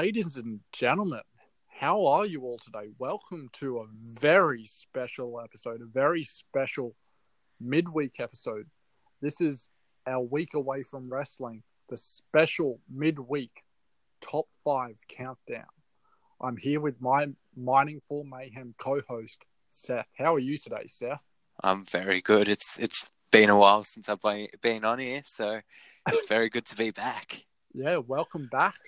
ladies and gentlemen, how are you all today? Welcome to a very special episode, a very special midweek episode. This is our week away from wrestling, the special midweek top five countdown. I'm here with my Mining for Mayhem co-host Seth. How are you today, Seth? I'm very good. It's it's been a while since I've been on here, so it's very good to be back. Yeah, welcome back.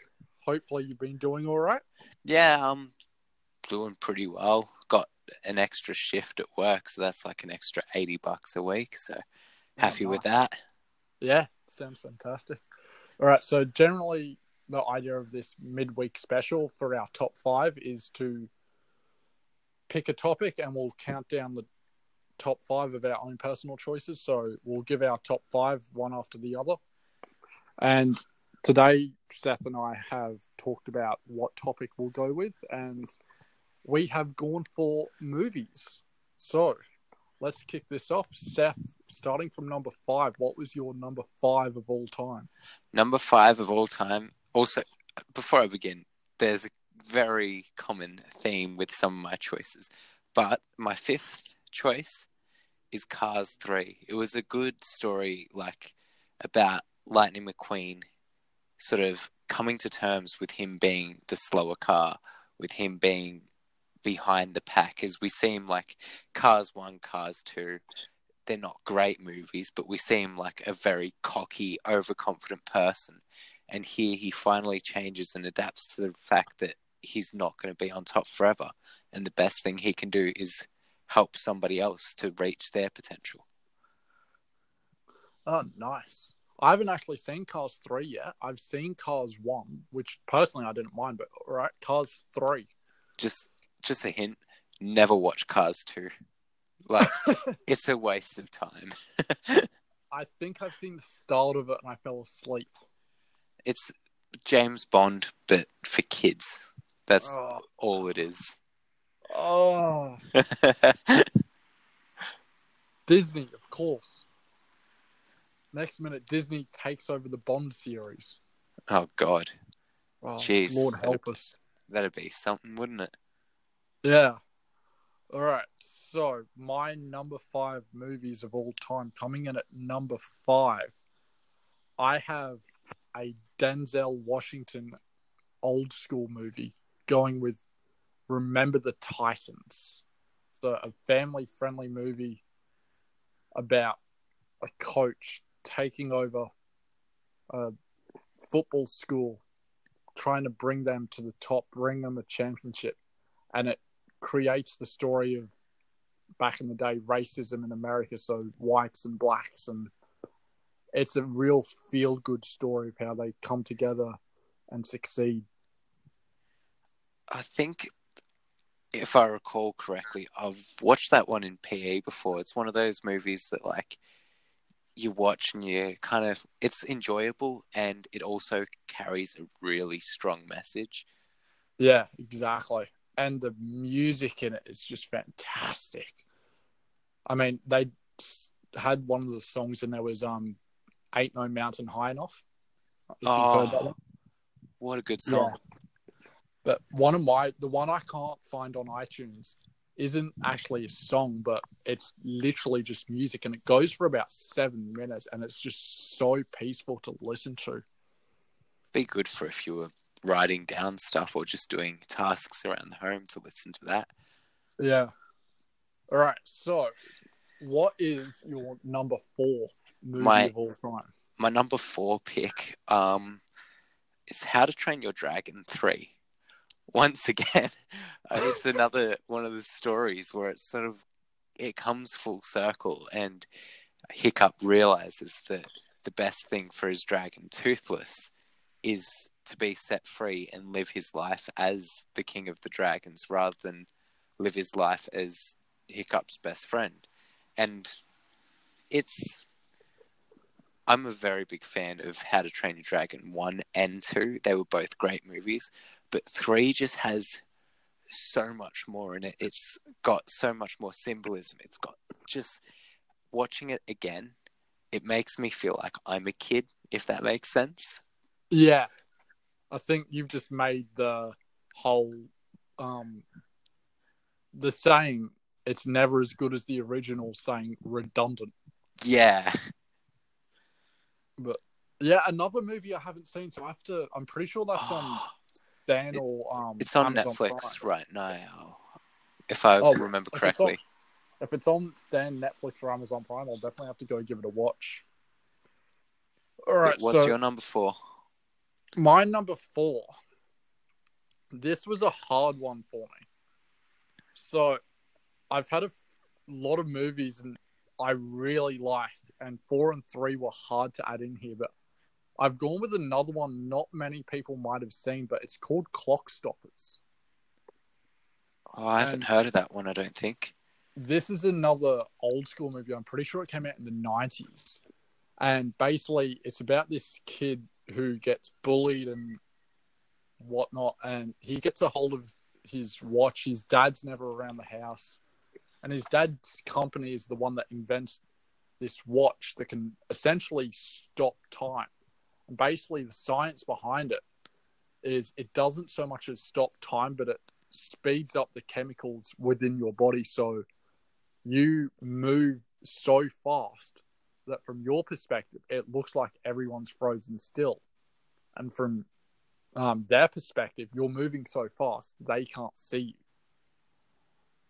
Hopefully you've been doing all right. Yeah, I'm doing pretty well. Got an extra shift at work, so that's like an extra eighty bucks a week. So oh, happy oh, nice. with that. Yeah, sounds fantastic. All right, so generally the idea of this midweek special for our top five is to pick a topic and we'll count down the top five of our own personal choices. So we'll give our top five one after the other. And today, Seth and I have talked about what topic we'll go with, and we have gone for movies. So let's kick this off. Seth, starting from number five, what was your number five of all time? Number five of all time. Also, before I begin, there's a very common theme with some of my choices, but my fifth choice is Cars 3. It was a good story, like about Lightning McQueen sort of coming to terms with him being the slower car, with him being behind the pack, as we see him like Cars 1, Cars 2. They're not great movies, but we see him like a very cocky, overconfident person. And here he finally changes and adapts to the fact that he's not going to be on top forever. And the best thing he can do is help somebody else to reach their potential. Oh, nice. I haven't actually seen Cars 3 yet. I've seen Cars 1, which personally I didn't mind, but right, Cars 3. Just just a hint, never watch Cars 2. Like it's a waste of time. I think I've seen the start of it and I fell asleep. It's James Bond but for kids. That's oh. all it is. Oh. Disney, of course. Next minute, Disney takes over the Bond series. Oh God. Oh, Jeez. Lord help that'd, us. That'd be something, wouldn't it? Yeah. All right. So my number five movies of all time coming in at number five. I have a Denzel Washington old school movie going with Remember the Titans. So a family friendly movie about a coach taking over a football school, trying to bring them to the top, bring them a championship. And it creates the story of back in the day racism in America, so whites and blacks and it's a real feel good story of how they come together and succeed. I think if I recall correctly, I've watched that one in PE before. It's one of those movies that like you watch and you kind of it's enjoyable and it also carries a really strong message. Yeah, exactly. And the music in it is just fantastic. I mean, they had one of the songs and there was um Ain't No Mountain High Enough. Oh, what a good song. Yeah. But one of my the one I can't find on iTunes isn't actually a song, but it's literally just music, and it goes for about seven minutes, and it's just so peaceful to listen to. Be good for if you were writing down stuff or just doing tasks around the home to listen to that. Yeah. All right. So, what is your number four movie my, of all time? My number four pick um, is How to Train Your Dragon Three once again, uh, it's another one of the stories where it's sort of it comes full circle, and Hiccup realizes that the best thing for his dragon, Toothless, is to be set free and live his life as the king of the dragons, rather than live his life as Hiccup's best friend. And it's I'm a very big fan of How to Train Your Dragon 1 and 2. They were both great movies, but 3 just has so much more in it. It's got so much more symbolism. It's got just watching it again, it makes me feel like I'm a kid, if that makes sense. Yeah. I think you've just made the whole um the saying it's never as good as the original saying redundant. Yeah. But yeah, another movie I haven't seen, so I have to I'm pretty sure that's on Dan or um it's on Amazon Netflix Prime. right now, if I Oh, remember if it's on- correctly. If it's on Stan, Netflix, or Amazon Prime, I'll definitely have to go give it a watch. All right, What's so your number four? my number four. This was a hard one for me. So, I've had a f- lot of movies and I really like, and four and three were hard to add in here, but I've gone with another one not many people might have seen, but it's called Clock Stoppers. Oh, I haven't And- heard of that one. I don't think. this is another old school movie. I'm pretty sure it came out in the 90s. And basically, it's about this kid who gets bullied and whatnot. And he gets a hold of his watch. His dad's never around the house. And his dad's company is the one that invents this watch that can essentially stop time. Basically, the science behind it is it doesn't so much as stop time, but it speeds up the chemicals within your body. So you move so fast that from your perspective, it looks like everyone's frozen still. And from um, their perspective, you're moving so fast, they can't see you.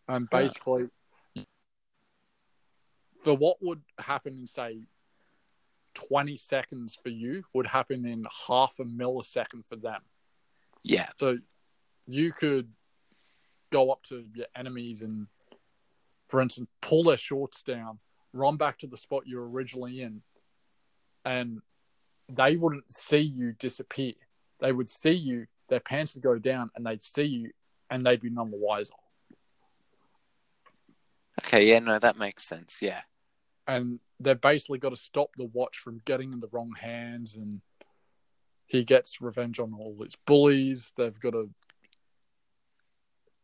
And basically, for what would happen in, say, 20 seconds for you, would happen in half a millisecond for them. Yeah. So you could go up to your enemies and, for instance, pull their shorts down, run back to the spot you were originally in, and they wouldn't see you disappear. They would see you, their pants would go down, and they'd see you, and they'd be none the wiser. Okay. Yeah. No, that makes sense. Yeah. And they've basically got to stop the watch from getting in the wrong hands, and he gets revenge on all his bullies. They've got to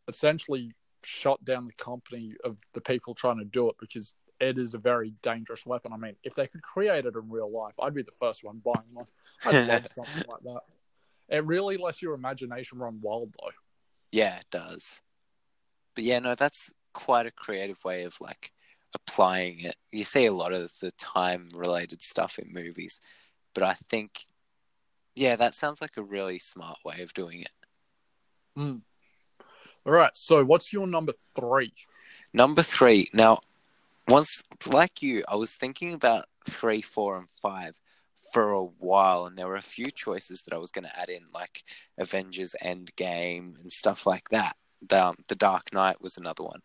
essentially shut down the company of the people trying to do it because it is a very dangerous weapon. I mean, if they could create it in real life, I'd be the first one buying one. I'd love something like that. It really lets your imagination run wild, though. Yeah, it does. But yeah, no, that's quite a creative way of like applying it. You see a lot of the time related stuff in movies, but I think, yeah, that sounds like a really smart way of doing it. Mm. All right. So, what's your number three? Number three. Now, once like you, I was thinking about three, four, and five for a while, and there were a few choices that I was going to add in, like Avengers Endgame and stuff like that. The, um, the Dark Knight was another one.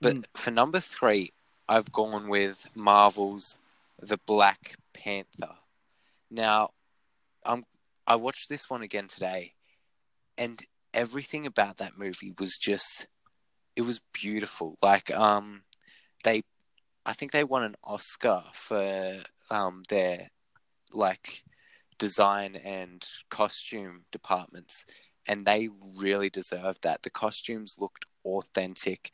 But Mm. for number three, I've gone with Marvel's The Black Panther. Now, I'm I watched this one again today, and everything about that movie was just it was beautiful. Like um, they, I think they won an Oscar for um their like design and costume departments, and they really deserved that. The costumes looked authentic.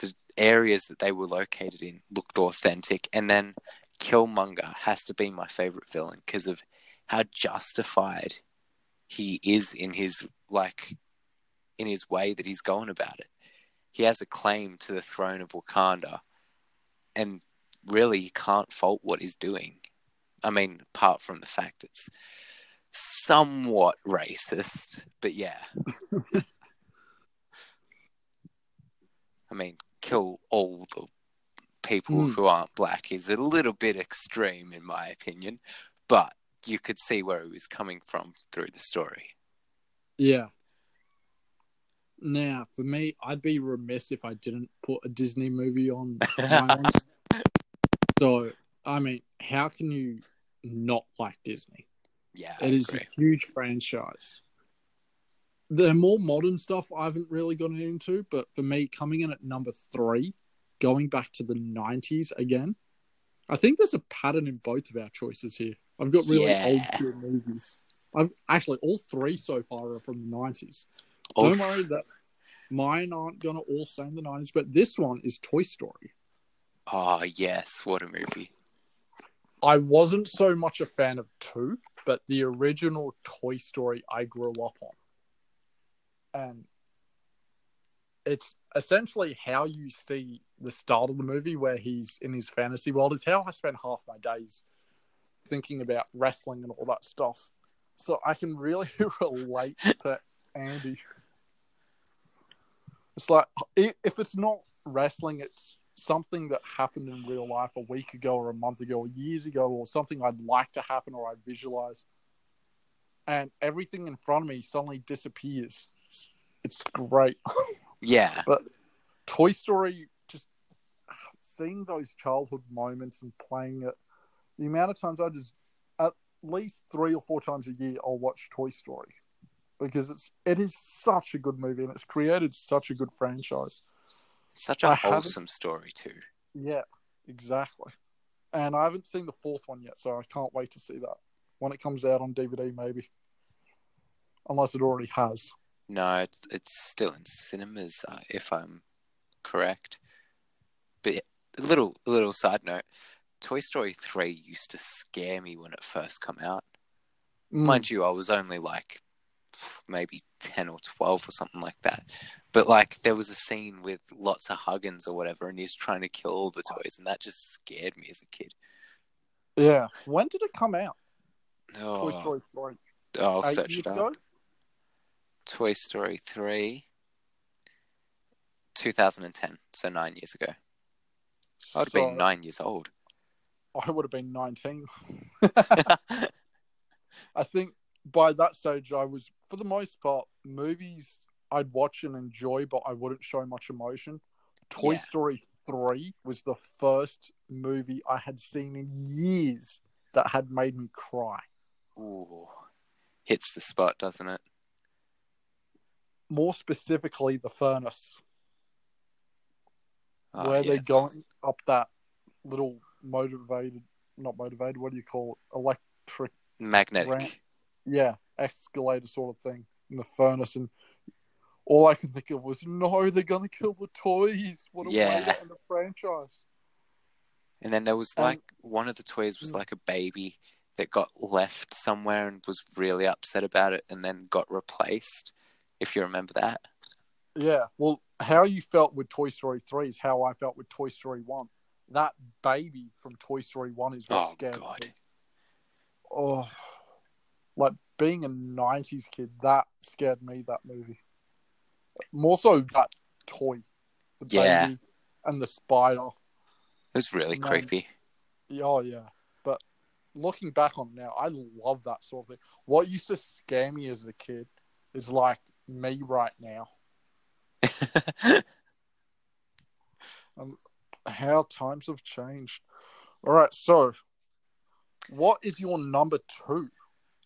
The areas that they were located in looked authentic, and then Killmonger has to be my favorite villain because of how justified he is in his like in his way that he's going about it. He has a claim to the throne of Wakanda, and really you can't fault what he's doing. I mean, apart from the fact it's somewhat racist, but yeah. I mean, kill all the people Mm. who aren't black is a little bit extreme, in my opinion, but you could see where he was coming from through the story. Yeah. Now, for me, I'd be remiss if I didn't put a Disney movie on. So, I mean, how can you not like Disney? Yeah, I It is agree. a huge franchise. The more modern stuff I haven't really gotten into, but for me, coming in at number three, going back to the 90s again, I think there's a pattern in both of our choices here. I've got really Yeah. old school movies. I've actually all three so far are from the 90s. Oh, Don't worry that mine aren't gonna all stay in the 90s, but this one is Toy Story. oh, yes, what a movie. I wasn't so much a fan of two, but the original Toy Story I grew up on. And it's essentially how you see the start of the movie where he's in his fantasy world is how I spend half my days thinking about wrestling and all that stuff. So I can really relate to Andy. It's like if it's not wrestling, it's something that happened in real life a week ago or a month ago or years ago or something I'd like to happen or I visualize. And everything in front of me suddenly disappears. It's great. Yeah. But Toy Story, just seeing those childhood moments and playing it. The amount of times I just, at least three or four times a year, I'll watch Toy Story because it's it is such a good movie and it's created such a good franchise. It's such a I wholesome story too. Yeah, exactly. And I haven't seen the fourth one yet, so I can't wait to see that when it comes out on DVD, maybe. Unless it already has. No, it's, it's still in cinemas, uh, if I'm correct. But yeah, a little a little side note: Toy Story three used to scare me when it first come out. Mm, Mind you, I was only like maybe ten or twelve or something like that. But like, there was a scene with Lotso Huggins or whatever, and he's trying to kill all the toys, and that just scared me as a kid. yeah. When did it come out? Oh, Toy Story 3. I'll Eight search it up. ago? Toy Story 3, 2010, so nine years ago. I would have been nine years old. I would have been 19. I think by that stage, I was, for the most part, movies I'd watch and enjoy, but I wouldn't show much emotion. Toy Yeah. Story 3 was the first movie I had seen in years that had made me cry. Ooh, hits the spot, doesn't it? More specifically, the furnace, Oh, where yeah. they're going up that little motivated, not motivated, what do you call it? Electric Magnetic. Ramp. yeah, escalator sort of thing in the furnace, and all I could think of was, no, they're gonna kill the toys. What a Yeah. way to end the franchise. And then there was Um, like one of the toys was Mm. like a baby that got left somewhere and was really upset about it and then got replaced. If you remember that. Yeah, well, how you felt with Toy Story three is how I felt with Toy Story one. That baby from Toy Story one is what Oh, scared God. me. Oh, like being a '90s kid, that scared me. That movie, more so that toy, the Yeah. baby and the spider. It was really No. creepy. Oh yeah, looking back on now, I love that sort of thing. What used to scare me as a kid is like me right now. Um, how times have changed. All right, so what is your number two?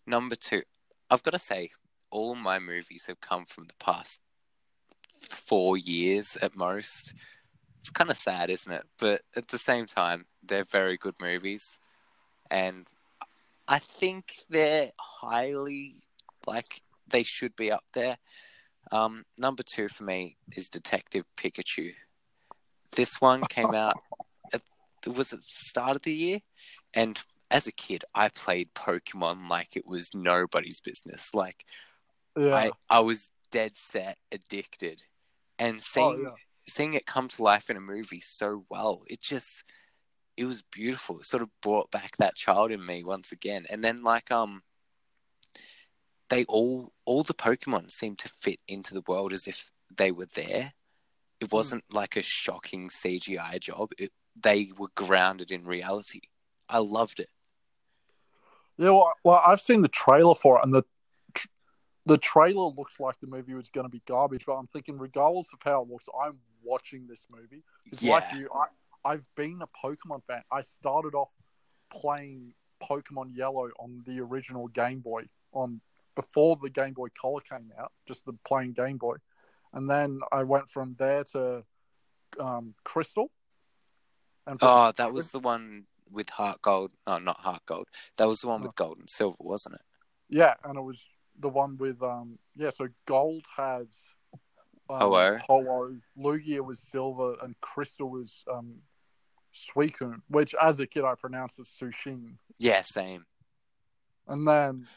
Number two, I've got to say, all my movies have come from the past four years at most. It's kind of sad, isn't it? But at the same time, they're very good movies. And I think they're highly, like, they should be up there. Um, number two for me is Detective Pikachu. This one came out, at, was at the start of the year. And as a kid, I played Pokemon like it was nobody's business. Like Yeah, I, I was dead set addicted, and seeing yeah. seeing it come to life in a movie so well, it just it was beautiful. It sort of brought back that child in me once again. And then like um, they all all the Pokemon seemed to fit into the world as if they were there. It wasn't like a shocking CGI job. It, they were grounded in reality. I loved it. yeah. Well, well, I've seen the trailer for it, and the tr- the trailer looks like the movie was going to be garbage. But I'm thinking, regardless of how it looks, I'm watching this movie. It's Yeah. like you. I, I've been a Pokemon fan. I started off playing Pokemon Yellow on the original Game Boy on before the Game Boy Color came out, just the plain Game Boy, and then I went from there to um, Crystal. And Oh, that was the one with heart gold. No, not heart gold. That was the one with gold and silver, wasn't it? yeah, and it was the one with um yeah. So Gold had um. Ho-Oh, Lugia was silver, and Crystal was um Suicune, which as a kid I pronounced as Sushin. Yeah, same. And then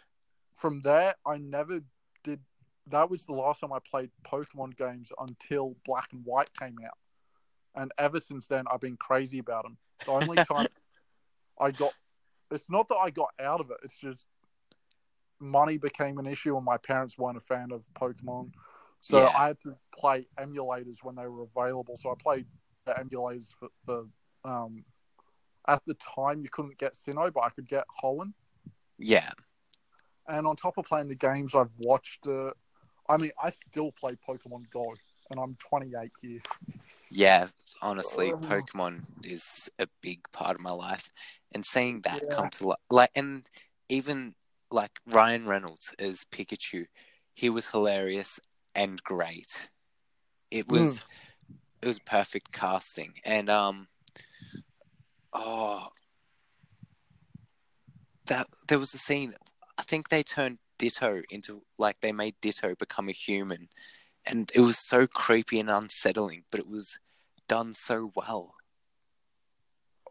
from there, I never did. That was the last time I played Pokemon games until Black and White came out. And ever since then, I've been crazy about them. The only time I got, it's not that I got out of it, it's just money became an issue and my parents weren't a fan of Pokemon. So Yeah. I had to play emulators when they were available. So I played the emulators for, for um, at the time you couldn't get Sinnoh, but I could get Hoenn. Yeah. And on top of playing the games, I've watched. Uh, I mean, I still play Pokemon Go, and I'm 28 here. Yeah, honestly, Oh. Pokemon is a big part of my life, and seeing that Yeah. come to life, like, and even like Ryan Reynolds as Pikachu, he was hilarious and great. It was, it was perfect casting, and um, oh, that there was a scene. I think they turned Ditto into like they made Ditto become a human, and it was so creepy and unsettling, but it was done so well.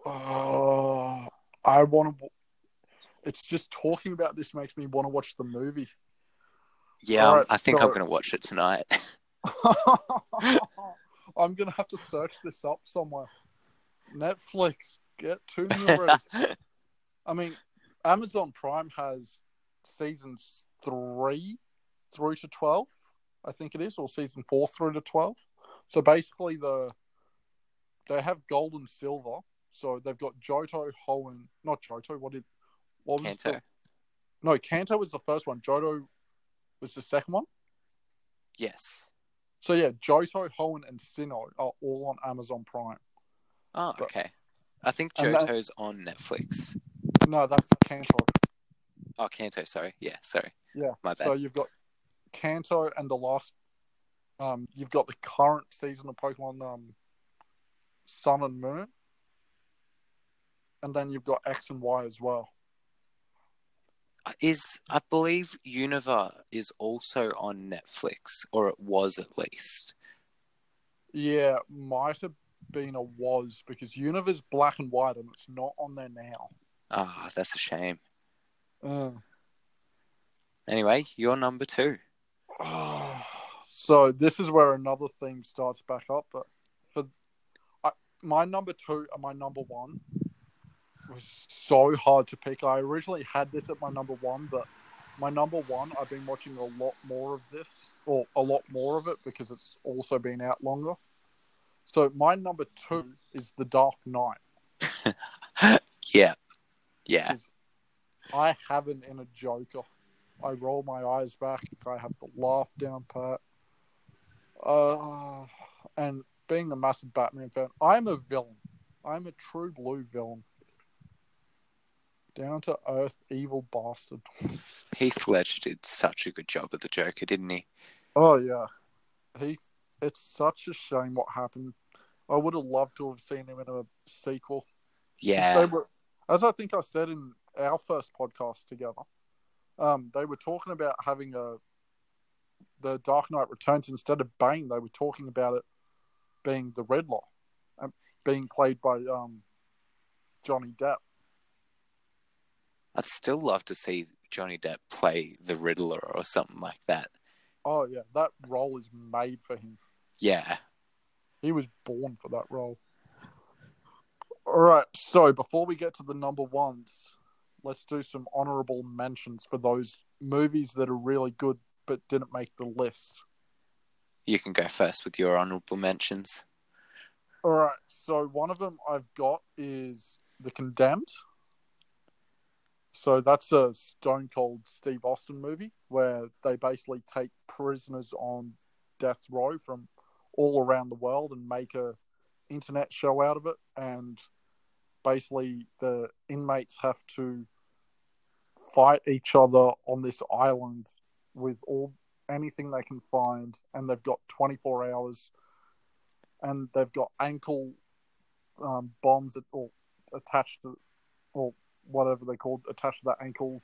Oh, I want to. It's just talking about this makes me want to watch the movie. Yeah, Alright, I think I'm gonna watch it tonight. I'm gonna have to search this up somewhere. Netflix, get to me already. I mean, Amazon Prime has seasons three through to twelve, I think it is, or season four through to twelve. So basically, the they have gold and silver. So they've got Johto, Hoenn, not Johto. What did what was Kanto. the, no Kanto was the first one. Johto was the second one. yes. So yeah, Johto, Hoenn, and Sinnoh are all on Amazon Prime. Oh, But- okay. I think that- Johto's on Netflix. No, that's Kanto. Oh, Kanto. Sorry. Yeah. Sorry. Yeah. My bad. So you've got Kanto and the last. Um, you've got the current season of Pokemon um, Sun and Moon, and then you've got X and Y as well. Is I believe Unova is also on Netflix, or it was at least. Yeah, might have been a was because Unova's Black and White and it's not on there now. Ah, that's a shame. Uh, Anyway, you're number two. so this is where another theme starts back up. But for I, my number two and my number one was so hard to pick. I originally had this at my number one, but my number one, I've been watching a lot more of this, or a lot more of it because it's also been out longer. So my number two is The Dark Knight. Yeah. Yeah. I haven't in a Joker. I roll my eyes back. I have the laugh down pat. Uh, and being a massive Batman fan, I'm a villain. I'm a true blue villain. Down to earth, evil bastard. Heath Ledger did such a good job of the Joker, didn't he? Oh yeah, he. It's such a shame what happened. I would have loved to have seen him in a sequel. They Yeah. were, as I think I said in our first podcast together, um, they were talking about having a the Dark Knight Returns instead of Bane. They were talking about it being the Riddler, and being played by um, Johnny Depp. I'd still love to see Johnny Depp play the Riddler or something like that. Oh yeah, that role is made for him. Yeah. He was born for that role. All right, so before we get to the number ones, let's do some honorable mentions for those movies that are really good but didn't make the list. You can go first with your honorable mentions. All right, so one of them I've got is The Condemned. So that's a Stone Cold Steve Austin movie where they basically take prisoners on death row from all around the world and make a internet show out of it. And basically the inmates have to fight each other on this island with all anything they can find. And they've got 24 hours. And they've got ankle um, bombs that, or attached to or whatever they called attached to their ankles.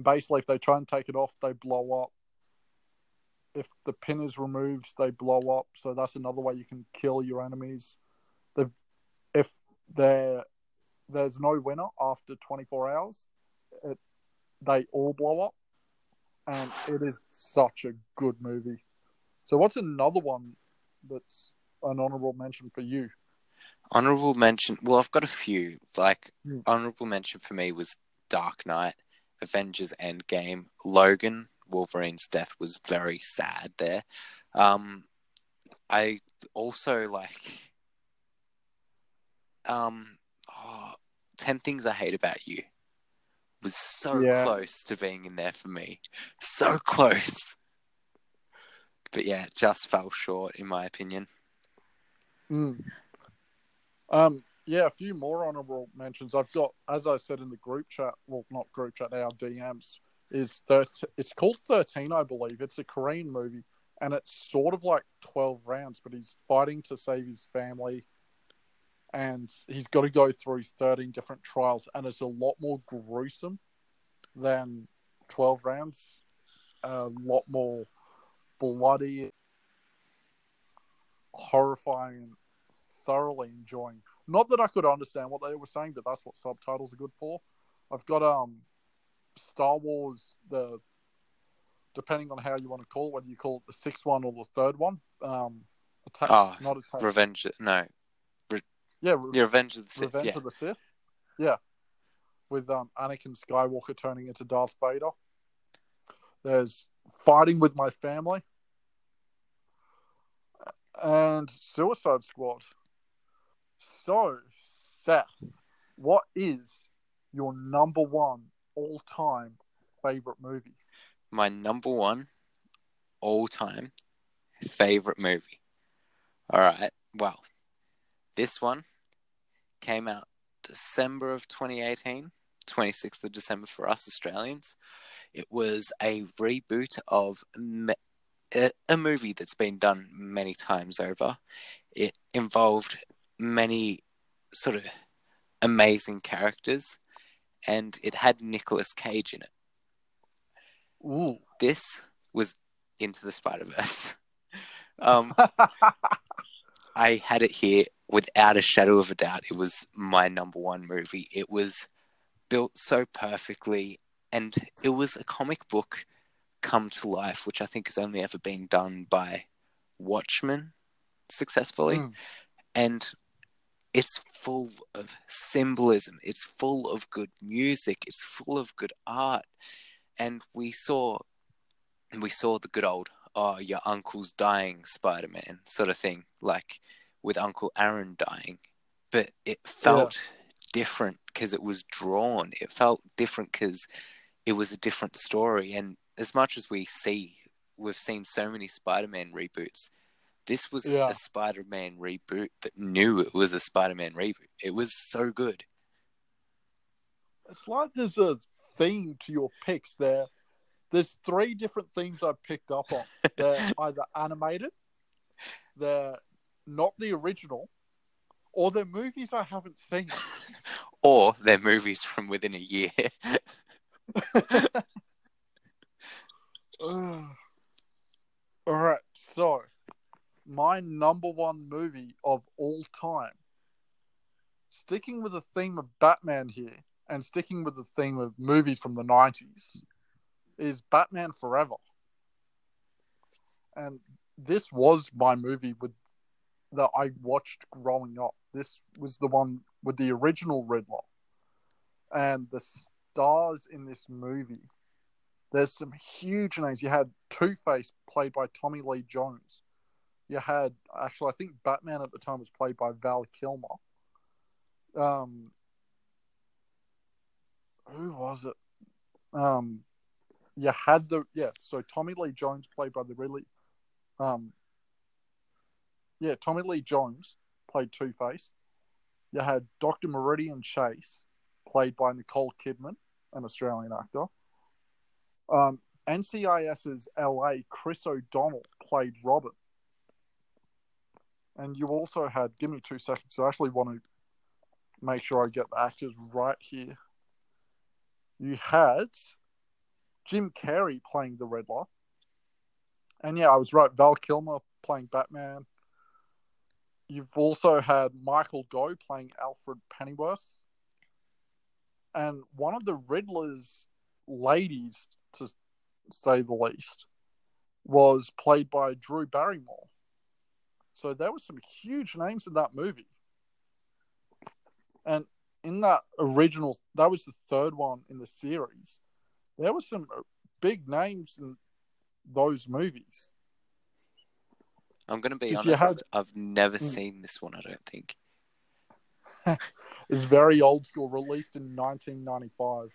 Basically if they try and take it off they blow up if the pin is removed they blow up so that's another way you can kill your enemies if there there's no winner after 24 hours it, they all blow up, and it is such a good movie. So, what's another one that's an honorable mention for you? Honorable mention. Well, I've got a few. Like Hmm. honorable mention for me was Dark Knight, Avengers Endgame, Logan. Wolverine's death was very sad there. Um, I also like um, oh, Ten Things I Hate About You was so close to being in there for me, so close. But yeah, it just fell short in my opinion. Mm. Um, yeah, a few more honorable mentions. I've got, as I said in the group chat, well, not group chat, our DMs, is 13, it's called 13, I believe. It's a Korean movie, and it's sort of like 12 rounds, but he's fighting to save his family, and he's got to go through 13 different trials, and it's a lot more gruesome than 12 rounds, a lot more bloody, horrifying, thoroughly enjoying. Not that I could understand what they were saying, but that's what subtitles are good for. I've got um Star Wars the depending on how you want to call it, whether you call it the sixth one or the third one. Um, attack, Oh, not attack. Revenge, no, yeah, Re- yeah, Revenge of the Sith. Revenge yeah, of the Sith. Yeah, with um Anakin Skywalker turning into Darth Vader. There's fighting with my family, and Suicide Squad. So, Seth, what is your number one all-time favorite movie? my number one all-time favorite movie. All right, well, this one came out December of 2018, 26th of December for us Australians. It was a reboot of a movie that's been done many times over. It involved many sort of amazing characters, and it had Nicolas Cage in it. Ooh. This was Into the Spider Verse. um, I had it here without a shadow of a doubt. It was my number one movie. It was built so perfectly, and it was a comic book come to life, which I think has only ever been done by Watchmen successfully. Mm. And it's full of symbolism, it's full of good music, it's full of good art. And we saw we saw the good old oh your uncle's dying Spider-Man sort of thing, like with Uncle Aaron dying. But it felt different because it was drawn. It felt different because it was a different story. And as much as we see, we've seen so many Spider-Man reboots. This was Yeah. a Spider-Man reboot that knew it was a Spider-Man reboot. It was so good. It's like there's a theme to your picks there. There's three different themes I picked up on. They're either animated, they're not the original, or they're movies I haven't seen. Or they're movies from within a year. All right, so my number one movie of all time, sticking with the theme of Batman here and sticking with the theme of movies from the 90s, is Batman Forever. And this was my movie with that I watched growing up. This was the one with the original Riddler. And the stars in this movie there's some huge names. You had Two Face played by Tommy Lee Jones. You had actually, I think Batman at the time was played by Val Kilmer. Um, who was it? Um, you had the yeah. So Tommy Lee Jones played by the really, um, yeah, Tommy Lee Jones played Two Face. You had Doctor Meridian Chase played by Nicole Kidman, an Australian actor. Um, NCIS's LA, Chris O'Donnell played Robin. And you also had, give me two seconds, I actually want to make sure I get the actors right here. You had Jim Carrey playing the Riddler. And yeah, I was right, Val Kilmer playing Batman. You've also had Michael Gough playing Alfred Pennyworth. and one of the Riddler's ladies, to say the least, was played by Drew Barrymore. So there were some huge names in that movie. And in that original, that was the third one in the series. There were some big names in those movies. I'm going to be honest. had- I've never Mm. seen this one. I don't think. It's very old school, released in 1995.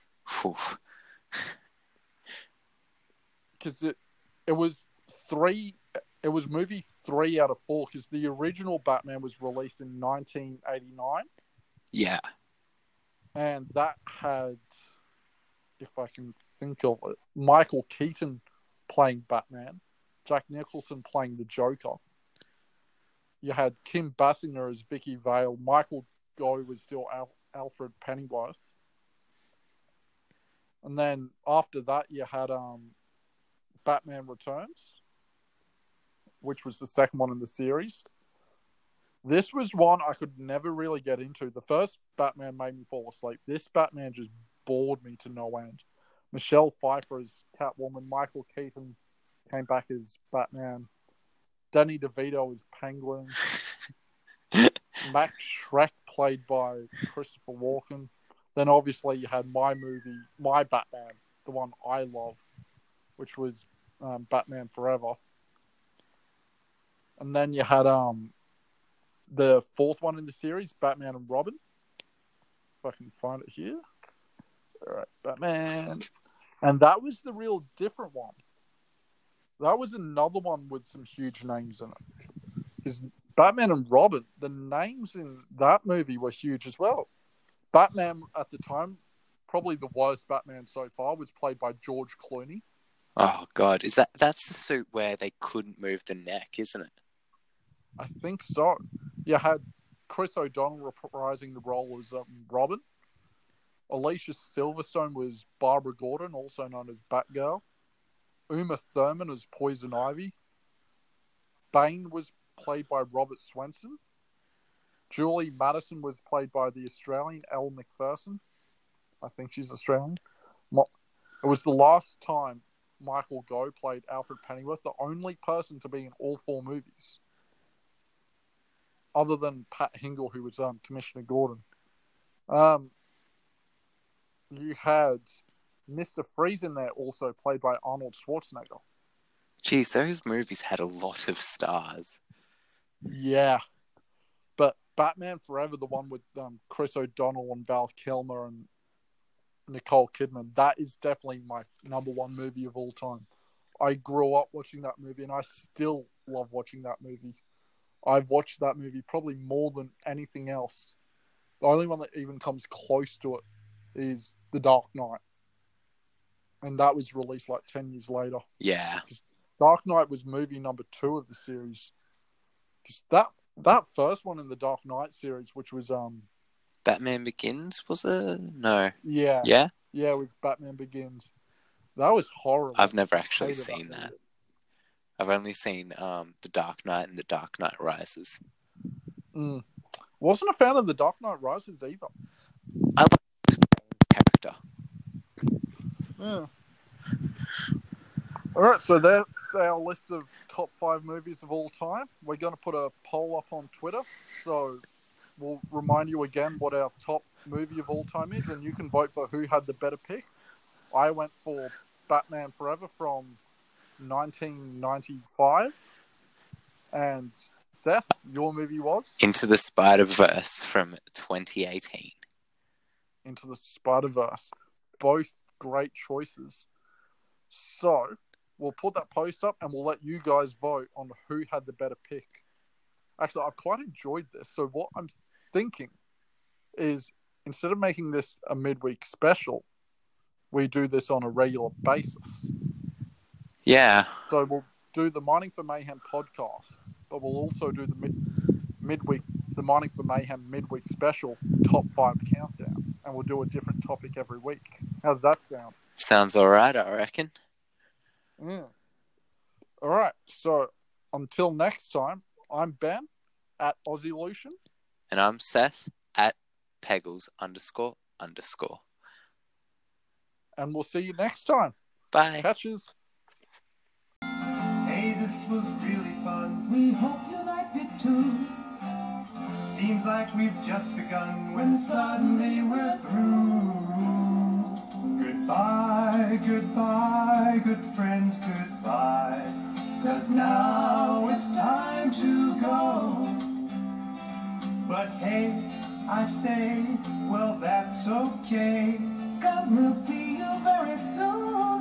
Because it it was three it was movie three out of four because the original batman was released in 1989 Yeah. and that had if i can think of it michael keaton playing batman jack nicholson playing the joker. You had kim basinger as vicki vale. Michael gough was still Al- alfred pennyworth. And then after that you had um Batman Returns, which was the second one in the series. This was one I could never really get into. The first Batman made me fall asleep. This Batman just bored me to no end. Michelle Pfeiffer as Catwoman, Michael Keaton came back as Batman, Danny DeVito as Penguin, Max Shreck played by Christopher Walken. Then obviously you had my movie, my Batman, the one I love, which was um, Batman Forever. And then you had um the fourth one in the series, Batman and Robin. If I can find it here. All right, Batman. And that was the real different one. That was another one with some huge names in it. Because Batman and Robin, the names in that movie were huge as well. Batman at the time, probably the worst Batman so far, was played by George Clooney. Oh God, is that that's the suit where they couldn't move the neck, isn't it? I think so. You had Chris O'Donnell reprising the role as um, Robin. Alicia Silverstone was Barbara Gordon, also known as Batgirl. Uma Thurman as Poison Ivy. Bane was played by Robert Swenson. Julie Madison was played by the Australian Elle Macpherson. I think she's Australian. It was the last time Michael Gough played Alfred Pennyworth, the only person to be in all four movies other than Pat Hingle, who was um, Commissioner Gordon. Um, you had Mister Freeze in there, also played by Arnold Schwarzenegger. Geez, those movies had a lot of stars. Yeah, but Batman Forever, the one with um, Chris O'Donnell and Val Kilmer and Nicole Kidman, that is definitely my number one movie of all time. I grew up watching that movie, and I still love watching that movie. I've watched that movie probably more than anything else. The only one that even comes close to it is The Dark Knight. And that was released like 10 years later. Yeah, Dark Knight was movie number two of the series. 'Cause that that first one in the Dark Knight series, which was um Batman Begins was it? No, yeah yeah, yeah it was Batman Begins. That was horrible. I've never actually seen that. movie. I've only seen um the Dark Knight and the Dark Knight Rises. Mm. Wasn't a fan of the Dark Knight Rises either. Character. Yeah. All right, so that's our list of top five movies of all time. We're going to put a poll up on Twitter, so we'll remind you again what our top movie of all time is, and you can vote for who had the better pick. I went for Batman Forever from 1995, and Seth, your movie was Into the Spider Verse from 2018. Into the Spider Verse. Both great choices. So we'll put that post up and we'll let you guys vote on who had the better pick. Actually, I've quite enjoyed this. So what I'm thinking is instead of making this a midweek special, we do this on a regular basis. Yeah, So we'll do the Mining for Mayhem podcast, but we'll also do the mid- midweek, the Mining for Mayhem midweek special top five countdown, and we'll do a different topic every week. How's that sound? sounds alright, I reckon. Yeah. All right. So until next time, I'm Ben at Aussie Lucian. And I'm Seth at Peggles underscore underscore. And we'll see you next time. Bye. Catches. This was really fun. We hope you liked it too. Seems like we've just begun when suddenly we're through. Goodbye, goodbye, good friends, goodbye. Cause now it's time to go. But hey, I say, well, that's okay. Cause we'll see you very soon.